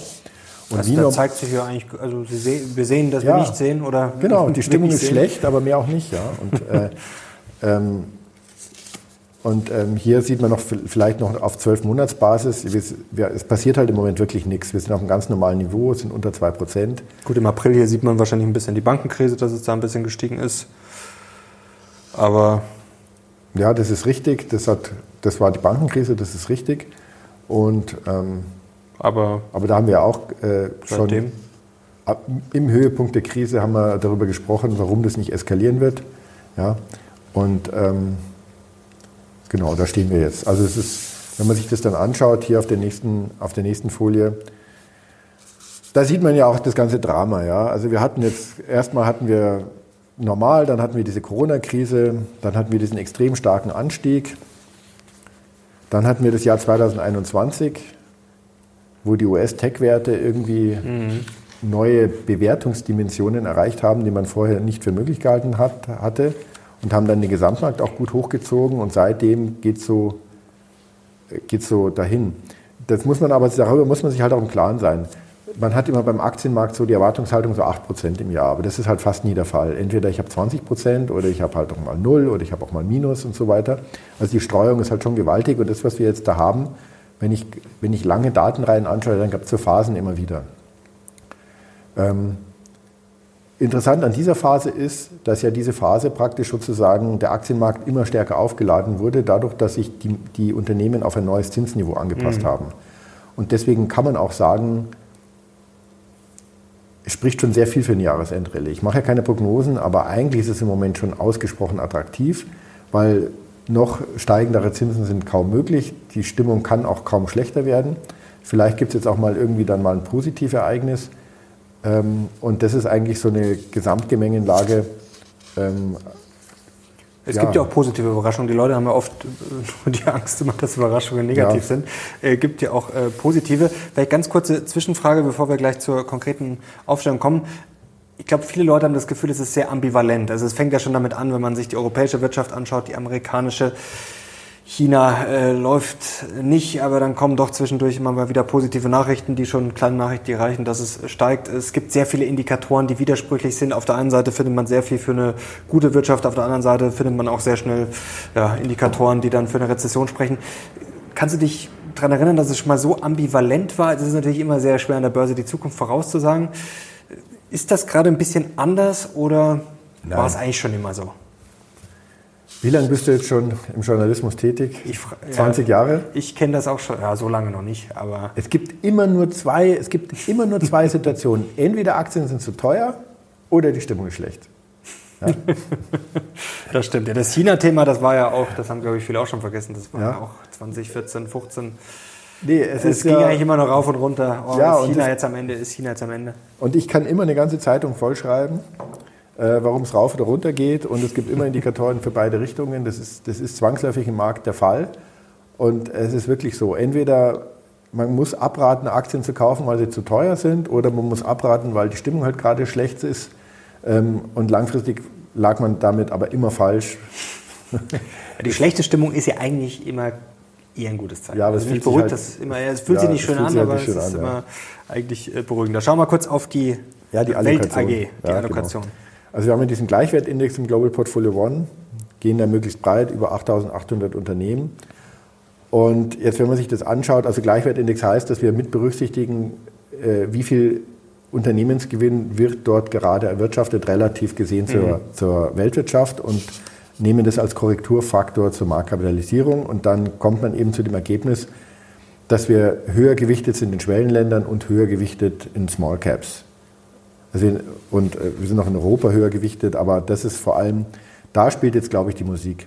S2: Und also da zeigt sich ja eigentlich, also sehen, wir sehen, dass ja, wir nicht sehen oder
S1: genau. Die Stimmung ist sehen. schlecht, aber mehr auch nicht, ja. Und, äh, ähm, und ähm, hier sieht man noch vielleicht noch auf zwölf Monatsbasis. Es passiert halt im Moment wirklich nichts. Wir sind auf einem ganz normalen Niveau, sind unter zwei Prozent.
S2: Gut, im April hier sieht man wahrscheinlich ein bisschen die Bankenkrise, dass es da ein bisschen gestiegen ist. Aber
S1: ja, das ist richtig. Das, hat, das war die Bankenkrise, das ist richtig. Und, ähm, aber, aber da haben wir auch äh, schon ab, im Höhepunkt der Krise haben wir darüber gesprochen, warum das nicht eskalieren wird. Ja, und ähm, genau, da stehen wir jetzt. Also es ist, wenn man sich das dann anschaut, hier auf der nächsten, auf der nächsten Folie, da sieht man ja auch das ganze Drama. Ja? Also wir hatten jetzt, erstmal hatten wir normal, dann hatten wir diese Corona-Krise, dann hatten wir diesen extrem starken Anstieg, dann hatten wir das Jahr 2021, wo die US-Tech-Werte irgendwie mhm. neue Bewertungsdimensionen erreicht haben, die man vorher nicht für möglich gehalten hat, hatte und haben dann den Gesamtmarkt auch gut hochgezogen und seitdem geht es so, geht's so dahin. Das muss man aber, darüber muss man sich halt auch im Klaren sein man hat immer beim Aktienmarkt so die Erwartungshaltung so 8% im Jahr, aber das ist halt fast nie der Fall. Entweder ich habe 20% oder ich habe halt auch mal 0 oder ich habe auch mal Minus und so weiter. Also die Streuung ist halt schon gewaltig und das, was wir jetzt da haben, wenn ich, wenn ich lange Datenreihen anschaue, dann gab es so Phasen immer wieder. Ähm, interessant an dieser Phase ist, dass ja diese Phase praktisch sozusagen der Aktienmarkt immer stärker aufgeladen wurde, dadurch, dass sich die, die Unternehmen auf ein neues Zinsniveau angepasst mhm. haben. Und deswegen kann man auch sagen, spricht schon sehr viel für eine Jahresendrallye. Ich mache ja keine Prognosen, aber eigentlich ist es im Moment schon ausgesprochen attraktiv, weil noch steigendere Zinsen sind kaum möglich. Die Stimmung kann auch kaum schlechter werden. Vielleicht gibt es jetzt auch mal irgendwie dann mal ein Positivereignis. Ähm, und das ist eigentlich so eine Gesamtgemengenlage, ähm,
S2: es ja. gibt ja auch positive Überraschungen. Die Leute haben ja oft äh, die Angst immer, dass Überraschungen negativ ja. sind. Es äh, gibt ja auch äh, positive. Vielleicht ganz kurze Zwischenfrage, bevor wir gleich zur konkreten Aufstellung kommen. Ich glaube, viele Leute haben das Gefühl, es ist sehr ambivalent. Also es fängt ja schon damit an, wenn man sich die europäische Wirtschaft anschaut, die amerikanische. China äh, läuft nicht, aber dann kommen doch zwischendurch immer mal wieder positive Nachrichten, die schon kleine Nachrichten, die reichen, dass es steigt. Es gibt sehr viele Indikatoren, die widersprüchlich sind. Auf der einen Seite findet man sehr viel für eine gute Wirtschaft, auf der anderen Seite findet man auch sehr schnell ja, Indikatoren, die dann für eine Rezession sprechen. Kannst du dich daran erinnern, dass es schon mal so ambivalent war? Es ist natürlich immer sehr schwer an der Börse die Zukunft vorauszusagen. Ist das gerade ein bisschen anders oder Nein. war es eigentlich schon immer so?
S1: Wie lange bist du jetzt schon im Journalismus tätig? Ich, 20 ja, Jahre?
S2: Ich kenne das auch schon, ja, so lange noch nicht, aber.
S1: Es gibt immer nur zwei, es gibt immer nur zwei Situationen. Entweder Aktien sind zu teuer oder die Stimmung ist schlecht.
S2: Ja. das stimmt. Ja, das China-Thema, das war ja auch, das haben glaube ich viele auch schon vergessen, das war ja, auch 2014, 15. Nee, es, es ging ja, eigentlich immer noch rauf und runter. Oh, ja, ist China jetzt am Ende, ist China jetzt am Ende.
S1: Und ich kann immer eine ganze Zeitung vollschreiben warum es rauf oder runter geht. Und es gibt immer Indikatoren für beide Richtungen. Das ist, das ist zwangsläufig im Markt der Fall. Und es ist wirklich so, entweder man muss abraten, Aktien zu kaufen, weil sie zu teuer sind, oder man muss abraten, weil die Stimmung halt gerade schlecht ist. Ähm, und langfristig lag man damit aber immer falsch.
S2: Die schlechte Stimmung ist ja eigentlich immer eher ein gutes Zeichen. Ja, aber also es, beruhigt halt, das immer, es fühlt ja, sich nicht schön an, halt aber es ist an, immer ja. eigentlich äh, beruhigender. Schauen wir mal kurz auf die, ja, die Welt AG, die ja, Allokation. Genau.
S1: Also wir haben diesen Gleichwertindex im Global Portfolio One, gehen da möglichst breit über 8.800 Unternehmen. Und jetzt, wenn man sich das anschaut, also Gleichwertindex heißt, dass wir mit berücksichtigen, äh, wie viel Unternehmensgewinn wird dort gerade erwirtschaftet, relativ gesehen zur, mhm. zur Weltwirtschaft und nehmen das als Korrekturfaktor zur Marktkapitalisierung. Und dann kommt man eben zu dem Ergebnis, dass wir höher gewichtet sind in Schwellenländern und höher gewichtet in Small Caps. Also, und äh, wir sind noch in Europa höher gewichtet, aber das ist vor allem, da spielt jetzt, glaube ich, die Musik.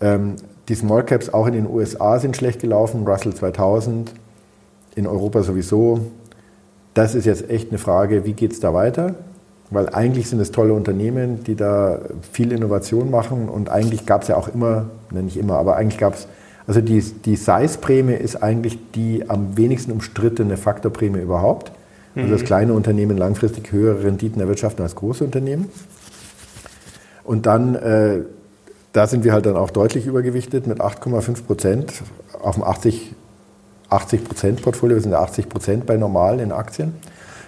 S1: Ähm, die Small Caps auch in den USA sind schlecht gelaufen, Russell 2000, in Europa sowieso. Das ist jetzt echt eine Frage, wie geht es da weiter? Weil eigentlich sind es tolle Unternehmen, die da viel Innovation machen und eigentlich gab es ja auch immer, ne, nicht immer, aber eigentlich gab es, also die, die Size-Prämie ist eigentlich die am wenigsten umstrittene Faktorprämie überhaupt. Also dass mhm. kleine Unternehmen langfristig höhere Renditen erwirtschaften als große Unternehmen. Und dann, äh, da sind wir halt dann auch deutlich übergewichtet mit 8,5 Prozent auf dem 80, 80 Prozent Portfolio. Wir sind 80 Prozent bei normal in Aktien.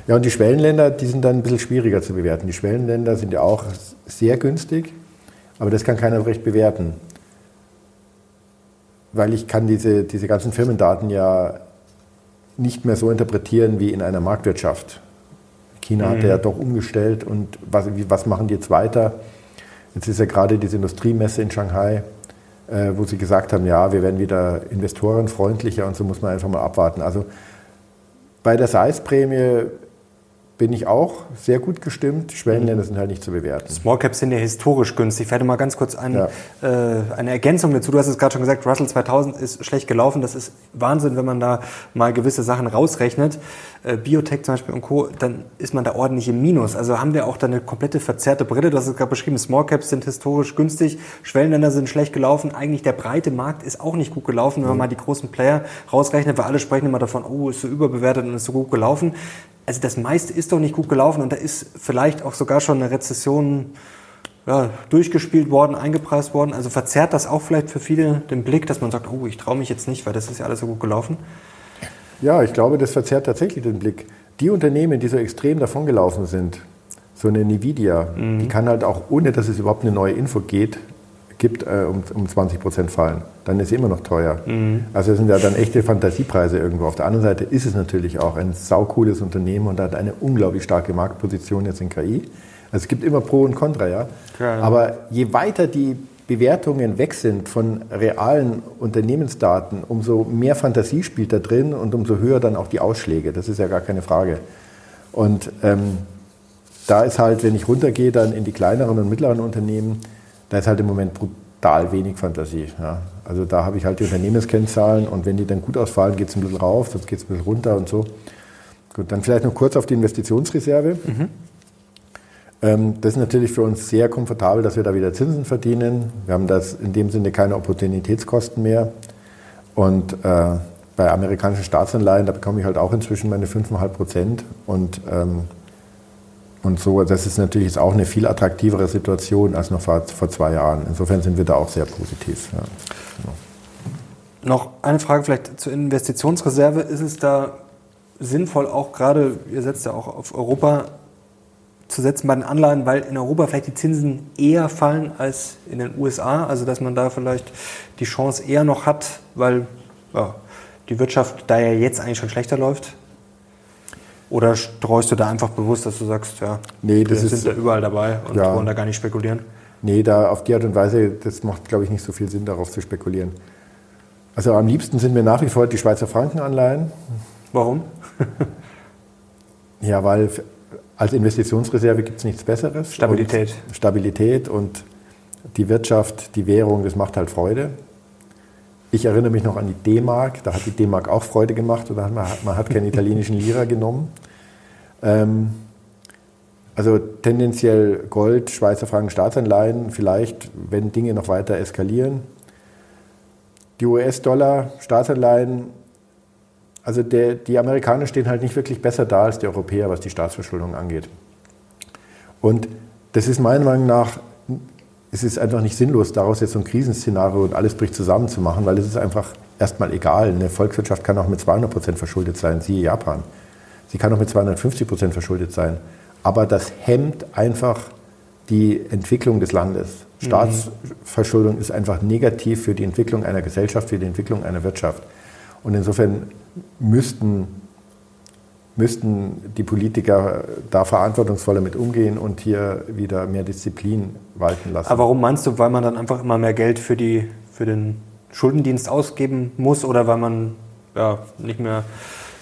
S1: Ja, und die Schwellenländer, die sind dann ein bisschen schwieriger zu bewerten. Die Schwellenländer sind ja auch sehr günstig, aber das kann keiner recht bewerten. Weil ich kann diese, diese ganzen Firmendaten ja nicht mehr so interpretieren wie in einer Marktwirtschaft. China mhm. hat ja doch umgestellt und was, was machen die jetzt weiter? Jetzt ist ja gerade diese Industriemesse in Shanghai, äh, wo sie gesagt haben, ja, wir werden wieder investorenfreundlicher und so muss man einfach mal abwarten. Also bei der Size-Prämie bin ich auch sehr gut gestimmt. Schwellenländer sind halt nicht zu bewerten.
S2: Small Caps sind ja historisch günstig. Ich werde mal ganz kurz ein, ja. äh, eine Ergänzung dazu. Du hast es gerade schon gesagt, Russell 2000 ist schlecht gelaufen. Das ist Wahnsinn, wenn man da mal gewisse Sachen rausrechnet. Äh, Biotech zum Beispiel und Co., dann ist man da ordentlich im Minus. Also haben wir auch da eine komplette verzerrte Brille. Du hast es gerade beschrieben, Small Caps sind historisch günstig, Schwellenländer sind schlecht gelaufen. Eigentlich der breite Markt ist auch nicht gut gelaufen, wenn man mhm. mal die großen Player rausrechnet, weil alle sprechen immer davon, oh, ist so überbewertet und ist so gut gelaufen also das meiste ist doch nicht gut gelaufen und da ist vielleicht auch sogar schon eine Rezession ja, durchgespielt worden, eingepreist worden. Also verzerrt das auch vielleicht für viele den Blick, dass man sagt, oh, ich traue mich jetzt nicht, weil das ist ja alles so gut gelaufen?
S1: Ja, ich glaube, das verzerrt tatsächlich den Blick. Die Unternehmen, die so extrem davongelaufen sind, so eine Nvidia, mhm. die kann halt auch, ohne dass es überhaupt eine neue Info geht, gibt, äh, um, um 20 Prozent fallen. Dann ist sie immer noch teuer. Mhm. Also es sind ja dann echte Fantasiepreise irgendwo. Auf der anderen Seite ist es natürlich auch ein saucooles Unternehmen und hat eine unglaublich starke Marktposition jetzt in KI. Also es gibt immer Pro und Contra, ja. Klar. Aber je weiter die Bewertungen weg sind von realen Unternehmensdaten, umso mehr Fantasie spielt da drin und umso höher dann auch die Ausschläge. Das ist ja gar keine Frage. Und ähm, da ist halt, wenn ich runtergehe, dann in die kleineren und mittleren Unternehmen, da ist halt im Moment brutal wenig Fantasie. Ja. Also da habe ich halt die Unternehmenskennzahlen und wenn die dann gut ausfallen, geht es ein bisschen rauf, sonst geht es ein bisschen runter und so. Gut, dann vielleicht noch kurz auf die Investitionsreserve. Mhm. Ähm, das ist natürlich für uns sehr komfortabel, dass wir da wieder Zinsen verdienen. Wir haben das in dem Sinne keine Opportunitätskosten mehr. Und äh, bei amerikanischen Staatsanleihen, da bekomme ich halt auch inzwischen meine 5,5 Prozent. Und ähm, und so, das ist natürlich jetzt auch eine viel attraktivere Situation als noch vor, vor zwei Jahren. Insofern sind wir da auch sehr positiv. Ja. Genau.
S2: Noch eine Frage vielleicht zur Investitionsreserve. Ist es da sinnvoll, auch gerade, ihr setzt ja auch auf Europa zu setzen bei den Anleihen, weil in Europa vielleicht die Zinsen eher fallen als in den USA, also dass man da vielleicht die Chance eher noch hat, weil ja, die Wirtschaft da ja jetzt eigentlich schon schlechter läuft? Oder streust du da einfach bewusst, dass du sagst, ja,
S1: nee, das wir
S2: sind da überall dabei und ja. wollen da gar nicht spekulieren?
S1: Nee, da auf die Art und Weise, das macht, glaube ich, nicht so viel Sinn, darauf zu spekulieren. Also am liebsten sind mir nach wie vor die Schweizer Frankenanleihen.
S2: Warum?
S1: ja, weil als Investitionsreserve gibt es nichts Besseres.
S2: Stabilität.
S1: Und Stabilität und die Wirtschaft, die Währung, das macht halt Freude. Ich erinnere mich noch an die D-Mark, da hat die D-Mark auch Freude gemacht oder man, man hat keinen italienischen Lira genommen. Ähm, also tendenziell Gold, Schweizer Franken, Staatsanleihen, vielleicht, wenn Dinge noch weiter eskalieren. Die US-Dollar, Staatsanleihen, also der, die Amerikaner stehen halt nicht wirklich besser da als die Europäer, was die Staatsverschuldung angeht. Und das ist meiner Meinung nach es ist einfach nicht sinnlos, daraus jetzt so ein Krisenszenario und alles bricht zusammen zu machen, weil es ist einfach erstmal egal. Eine Volkswirtschaft kann auch mit 200 Prozent verschuldet sein, siehe Japan. Sie kann auch mit 250 Prozent verschuldet sein. Aber das hemmt einfach die Entwicklung des Landes. Mhm. Staatsverschuldung ist einfach negativ für die Entwicklung einer Gesellschaft, für die Entwicklung einer Wirtschaft. Und insofern müssten müssten die Politiker da verantwortungsvoller mit umgehen und hier wieder mehr Disziplin walten lassen.
S2: Aber warum meinst du, weil man dann einfach immer mehr Geld für, die, für den Schuldendienst ausgeben muss oder weil man ja, nicht mehr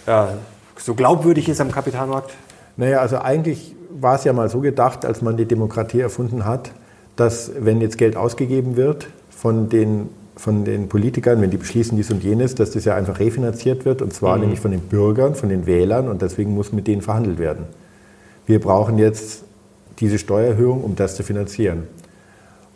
S2: ja, so glaubwürdig ist am Kapitalmarkt?
S1: Naja, also eigentlich war es ja mal so gedacht, als man die Demokratie erfunden hat, dass wenn jetzt Geld ausgegeben wird von den, von den Politikern, wenn die beschließen dies und jenes, dass das ja einfach refinanziert wird und zwar mhm. nämlich von den Bürgern, von den Wählern und deswegen muss mit denen verhandelt werden. Wir brauchen jetzt diese Steuererhöhung, um das zu finanzieren.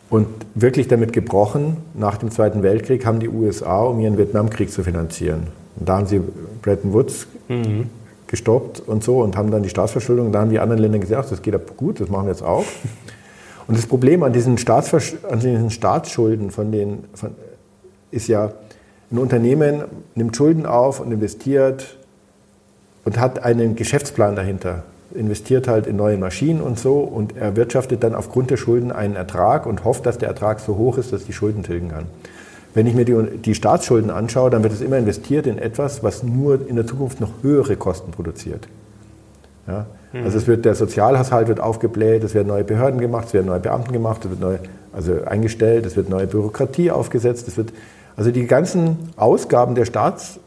S1: Und wirklich damit gebrochen, nach dem Zweiten Weltkrieg haben die USA, um ihren Vietnamkrieg zu finanzieren. Und da haben sie Bretton Woods mhm. gestoppt und so und haben dann die Staatsverschuldung. Und da haben die anderen Länder gesagt, das geht gut, das machen wir jetzt auch. Und das Problem an diesen, an diesen Staatsschulden von den, von, ist ja, ein Unternehmen nimmt Schulden auf und investiert und hat einen Geschäftsplan dahinter. Investiert halt in neue Maschinen und so und erwirtschaftet dann aufgrund der Schulden einen Ertrag und hofft, dass der Ertrag so hoch ist, dass die Schulden tilgen kann. Wenn ich mir die, die Staatsschulden anschaue, dann wird es immer investiert in etwas, was nur in der Zukunft noch höhere Kosten produziert. Ja? Mhm. Also es wird, der Sozialhaushalt wird aufgebläht, es werden neue Behörden gemacht, es werden neue Beamten gemacht, es wird neu, also eingestellt, es wird neue Bürokratie aufgesetzt, es wird, also die ganzen Ausgaben der Staats,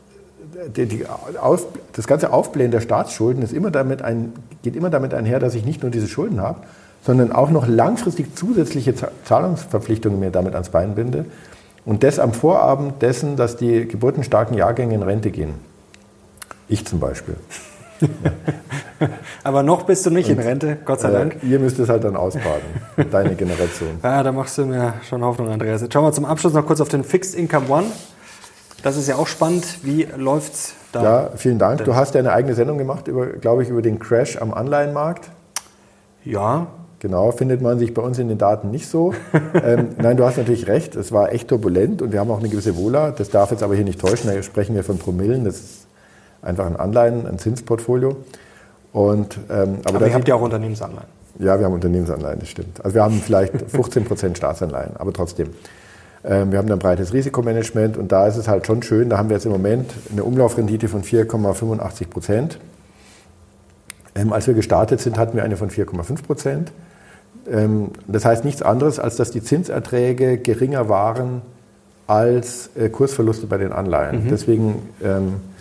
S1: die, die auf, das ganze Aufblähen der Staatsschulden ist immer damit ein, geht immer damit einher, dass ich nicht nur diese Schulden habe, sondern auch noch langfristig zusätzliche Zahlungsverpflichtungen mir damit ans Bein binde. Und das am Vorabend dessen, dass die geburtenstarken Jahrgänge in Rente gehen. Ich zum Beispiel.
S2: Aber noch bist du nicht Und, in Rente, Gott sei äh, Dank.
S1: Ihr müsst es halt dann ausbaden, deine Generation.
S2: Ja, da machst du mir schon Hoffnung, Andreas. Jetzt schauen wir zum Abschluss noch kurz auf den Fixed Income One. Das ist ja auch spannend. Wie läuft es da?
S1: Ja, vielen Dank. Du hast ja eine eigene Sendung gemacht, glaube ich, über den Crash am Anleihenmarkt.
S2: Ja,
S1: Genau, findet man sich bei uns in den Daten nicht so. ähm, nein, du hast natürlich recht, es war echt turbulent und wir haben auch eine gewisse Wohler. Das darf jetzt aber hier nicht täuschen, da sprechen wir von Promillen. Das ist einfach ein Anleihen, ein Zinsportfolio. Und,
S2: ähm, aber aber ihr habt ja auch Unternehmensanleihen.
S1: Ja, wir haben Unternehmensanleihen, das stimmt. Also wir haben vielleicht 15 Prozent Staatsanleihen, aber trotzdem. Ähm, wir haben ein breites Risikomanagement und da ist es halt schon schön, da haben wir jetzt im Moment eine Umlaufrendite von 4,85 Prozent. Ähm, als wir gestartet sind, hatten wir eine von 4,5 Prozent. Ähm, das heißt nichts anderes, als dass die Zinserträge geringer waren als äh, Kursverluste bei den Anleihen. Mhm. Deswegen ähm, äh,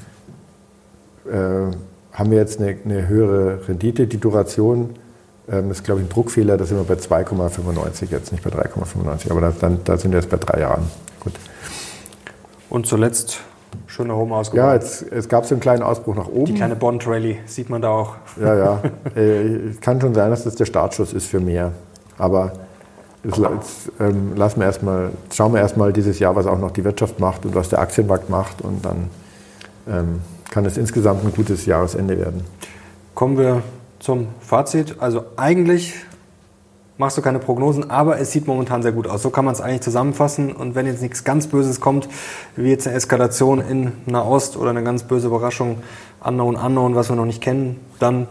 S1: haben wir jetzt eine, eine, höhere Rendite. Die Duration ähm, ist, glaube ich, ein Druckfehler. Da sind wir bei 2,95 jetzt, nicht bei 3,95. Aber da, dann, da sind wir jetzt bei drei Jahren. Gut.
S2: Und zuletzt Schöner Home
S1: ausgebaut. Ja, jetzt, es gab so einen kleinen Ausbruch nach oben.
S2: Die kleine Bond Rally sieht man da auch.
S1: Ja, ja. äh, kann schon sein, dass das der Startschuss ist für mehr. Aber jetzt, jetzt, ähm, lassen wir erstmal, schauen wir erstmal dieses Jahr, was auch noch die Wirtschaft macht und was der Aktienmarkt macht. Und dann ähm, kann es insgesamt ein gutes Jahresende werden.
S2: Kommen wir zum Fazit. Also eigentlich machst du keine Prognosen, aber es sieht momentan sehr gut aus. So kann man es eigentlich zusammenfassen. Und wenn jetzt nichts ganz Böses kommt, wie jetzt eine Eskalation in Nahost oder eine ganz böse Überraschung, unknown, unknown, was wir noch nicht kennen, dann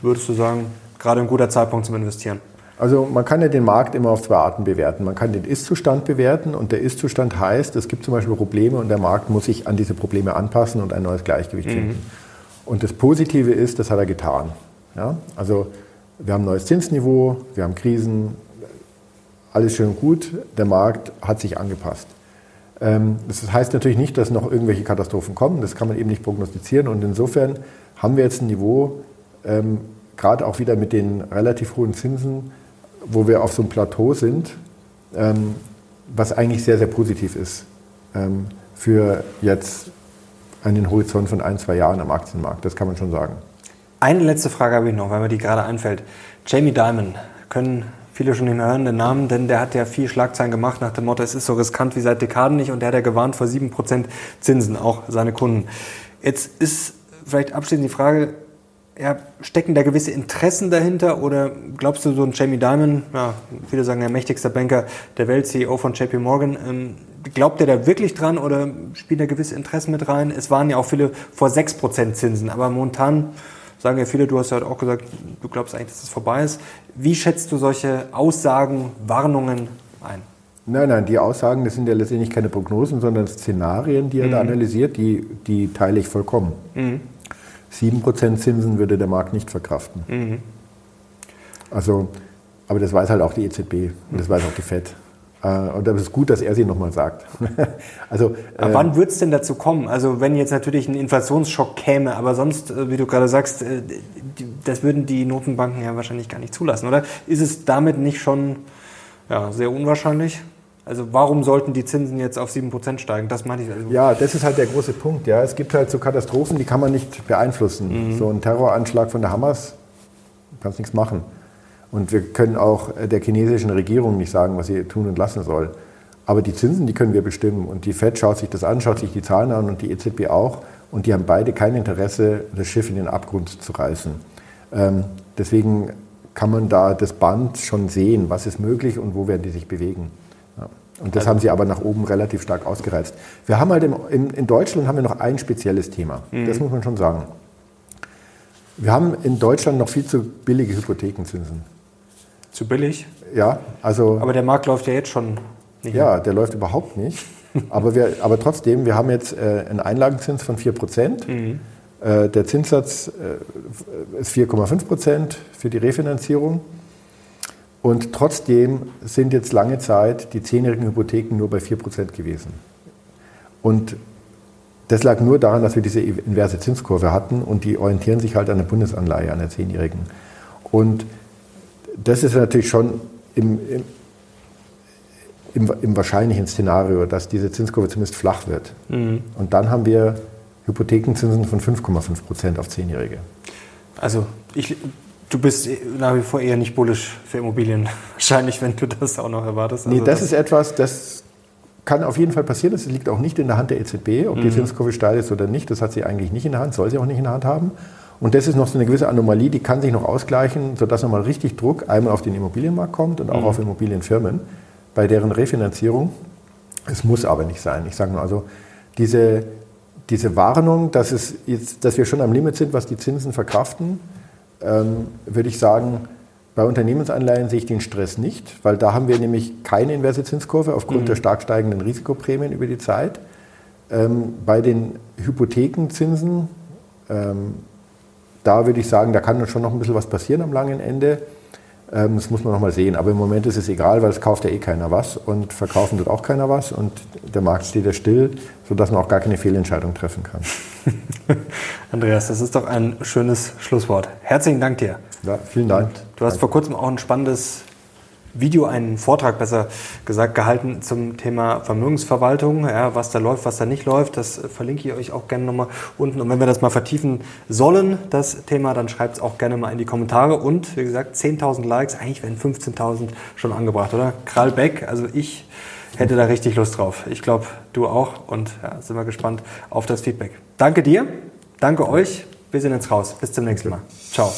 S2: würdest du sagen, gerade ein guter Zeitpunkt zum Investieren.
S1: Also man kann ja den Markt immer auf zwei Arten bewerten. Man kann den Ist-Zustand bewerten und der Ist-Zustand heißt, es gibt zum Beispiel Probleme und der Markt muss sich an diese Probleme anpassen und ein neues Gleichgewicht mhm. finden. Und das Positive ist, das hat er getan. Ja? Also wir haben ein neues Zinsniveau, wir haben Krisen, alles schön gut, der Markt hat sich angepasst. Ähm, das heißt natürlich nicht, dass noch irgendwelche Katastrophen kommen, das kann man eben nicht prognostizieren und insofern haben wir jetzt ein Niveau, ähm, gerade auch wieder mit den relativ hohen Zinsen, wo wir auf so einem Plateau sind, ähm, was eigentlich sehr, sehr positiv ist für jetzt einen Horizont von ein, zwei Jahren am Aktienmarkt, das kann man schon sagen.
S2: Eine letzte Frage habe ich noch, weil mir die gerade einfällt. Jamie Dimon, können viele schon den hören, den Namen, denn der hat ja viel Schlagzeilen gemacht nach dem Motto, es ist so riskant wie seit Dekaden nicht und der hat ja gewarnt vor 7% Zinsen, auch seine Kunden. Jetzt ist vielleicht abschließend die Frage, ja, stecken da gewisse Interessen dahinter oder glaubst du, so ein Jamie Dimon, ja, viele sagen der mächtigste Banker der Welt, CEO von JP Morgan, ähm, glaubt er da wirklich dran oder spielt er gewisse Interessen mit rein? Es waren ja auch viele vor 6% Zinsen, aber momentan sagen ja viele, du hast ja auch gesagt, du glaubst eigentlich, dass es vorbei ist. Wie schätzt du solche Aussagen, Warnungen ein?
S1: Nein, nein, die Aussagen, das sind ja letztendlich keine Prognosen, sondern Szenarien, die er mhm. da analysiert, die, die teile ich vollkommen. Mhm. 7% Zinsen würde der Markt nicht verkraften. Mhm. Also, aber das weiß halt auch die EZB und das weiß auch die FED. Äh, und das ist gut, dass er sie nochmal sagt.
S2: also, aber äh, wann wird es denn dazu kommen? Also wenn jetzt natürlich ein Inflationsschock käme, aber sonst, äh, wie du gerade sagst, äh, das würden die Notenbanken ja wahrscheinlich gar nicht zulassen, oder? Ist es damit nicht schon ja, sehr unwahrscheinlich? Also warum sollten die Zinsen jetzt auf 7% steigen? Das meine ich. Also
S1: ja, das ist halt der große Punkt. Ja. Es gibt halt so Katastrophen, die kann man nicht beeinflussen. Mhm. So ein Terroranschlag von der Hamas, kannst nichts machen. Und wir können auch der chinesischen Regierung nicht sagen, was sie tun und lassen soll. Aber die Zinsen, die können wir bestimmen. Und die FED schaut sich das an, schaut sich die Zahlen an und die EZB auch. Und die haben beide kein Interesse, das Schiff in den Abgrund zu reißen. Ähm, deswegen kann man da das Band schon sehen, was ist möglich und wo werden die sich bewegen. Und das also, haben sie aber nach oben relativ stark ausgereizt. Wir haben halt im, in, in, Deutschland haben wir noch ein spezielles Thema. Mhm. Das muss man schon sagen. Wir haben in Deutschland noch viel zu billige Hypothekenzinsen.
S2: Zu billig?
S1: Ja, also.
S2: Aber der Markt läuft ja jetzt schon
S1: nicht. Ja, mehr. der läuft überhaupt nicht. aber, wir, aber trotzdem, wir haben jetzt äh, einen Einlagenzins von 4 Prozent. Mhm. Äh, der Zinssatz äh, ist 4,5 Prozent für die Refinanzierung. Und trotzdem sind jetzt lange Zeit die zehnjährigen Hypotheken nur bei 4% gewesen. Und das lag nur daran, dass wir diese inverse Zinskurve hatten und die orientieren sich halt an der Bundesanleihe, an der zehnjährigen. Und das ist natürlich schon im, im, im, im wahrscheinlichen Szenario, dass diese Zinskurve zumindest flach wird. Mhm. Und dann haben wir Hypothekenzinsen von 5,5 Prozent auf Zehnjährige.
S2: Also ich Du bist nach wie vor eher nicht bullisch für Immobilien, wahrscheinlich, wenn du das auch noch erwartest.
S1: Also nee, das, das ist etwas, das kann auf jeden Fall passieren. Das liegt auch nicht in der Hand der EZB, ob mhm. die Zinskurve steil ist oder nicht. Das hat sie eigentlich nicht in der Hand, soll sie auch nicht in der Hand haben. Und das ist noch so eine gewisse Anomalie, die kann sich noch ausgleichen, sodass nochmal richtig Druck einmal auf den Immobilienmarkt kommt und auch mhm. auf Immobilienfirmen bei deren Refinanzierung. Es muss aber nicht sein. Ich sage nur, also diese, diese Warnung, dass, es jetzt, dass wir schon am Limit sind, was die Zinsen verkraften, ähm, würde ich sagen, bei Unternehmensanleihen sehe ich den Stress nicht, weil da haben wir nämlich keine inverse Zinskurve aufgrund mhm. der stark steigenden Risikoprämien über die Zeit. Ähm, bei den Hypothekenzinsen, ähm, da würde ich sagen, da kann schon noch ein bisschen was passieren am langen Ende. Ähm, das muss man noch mal sehen. Aber im Moment ist es egal, weil es kauft ja eh keiner was und verkaufen tut auch keiner was und der Markt steht ja still, sodass man auch gar keine Fehlentscheidung treffen kann.
S2: Andreas, das ist doch ein schönes Schlusswort. Herzlichen Dank dir.
S1: Ja, vielen Dank.
S2: Du hast vor kurzem auch ein spannendes Video, einen Vortrag besser gesagt, gehalten zum Thema Vermögensverwaltung, ja, was da läuft, was da nicht läuft. Das verlinke ich euch auch gerne nochmal unten. Und wenn wir das mal vertiefen sollen, das Thema, dann schreibt es auch gerne mal in die Kommentare. Und wie gesagt, 10.000 Likes, eigentlich werden 15.000 schon angebracht, oder? Krall Beck, also ich hätte da richtig Lust drauf. Ich glaube, du auch. Und ja, sind wir gespannt auf das Feedback. Danke dir, danke euch. Wir sehen uns raus. Bis zum nächsten Mal. Ciao.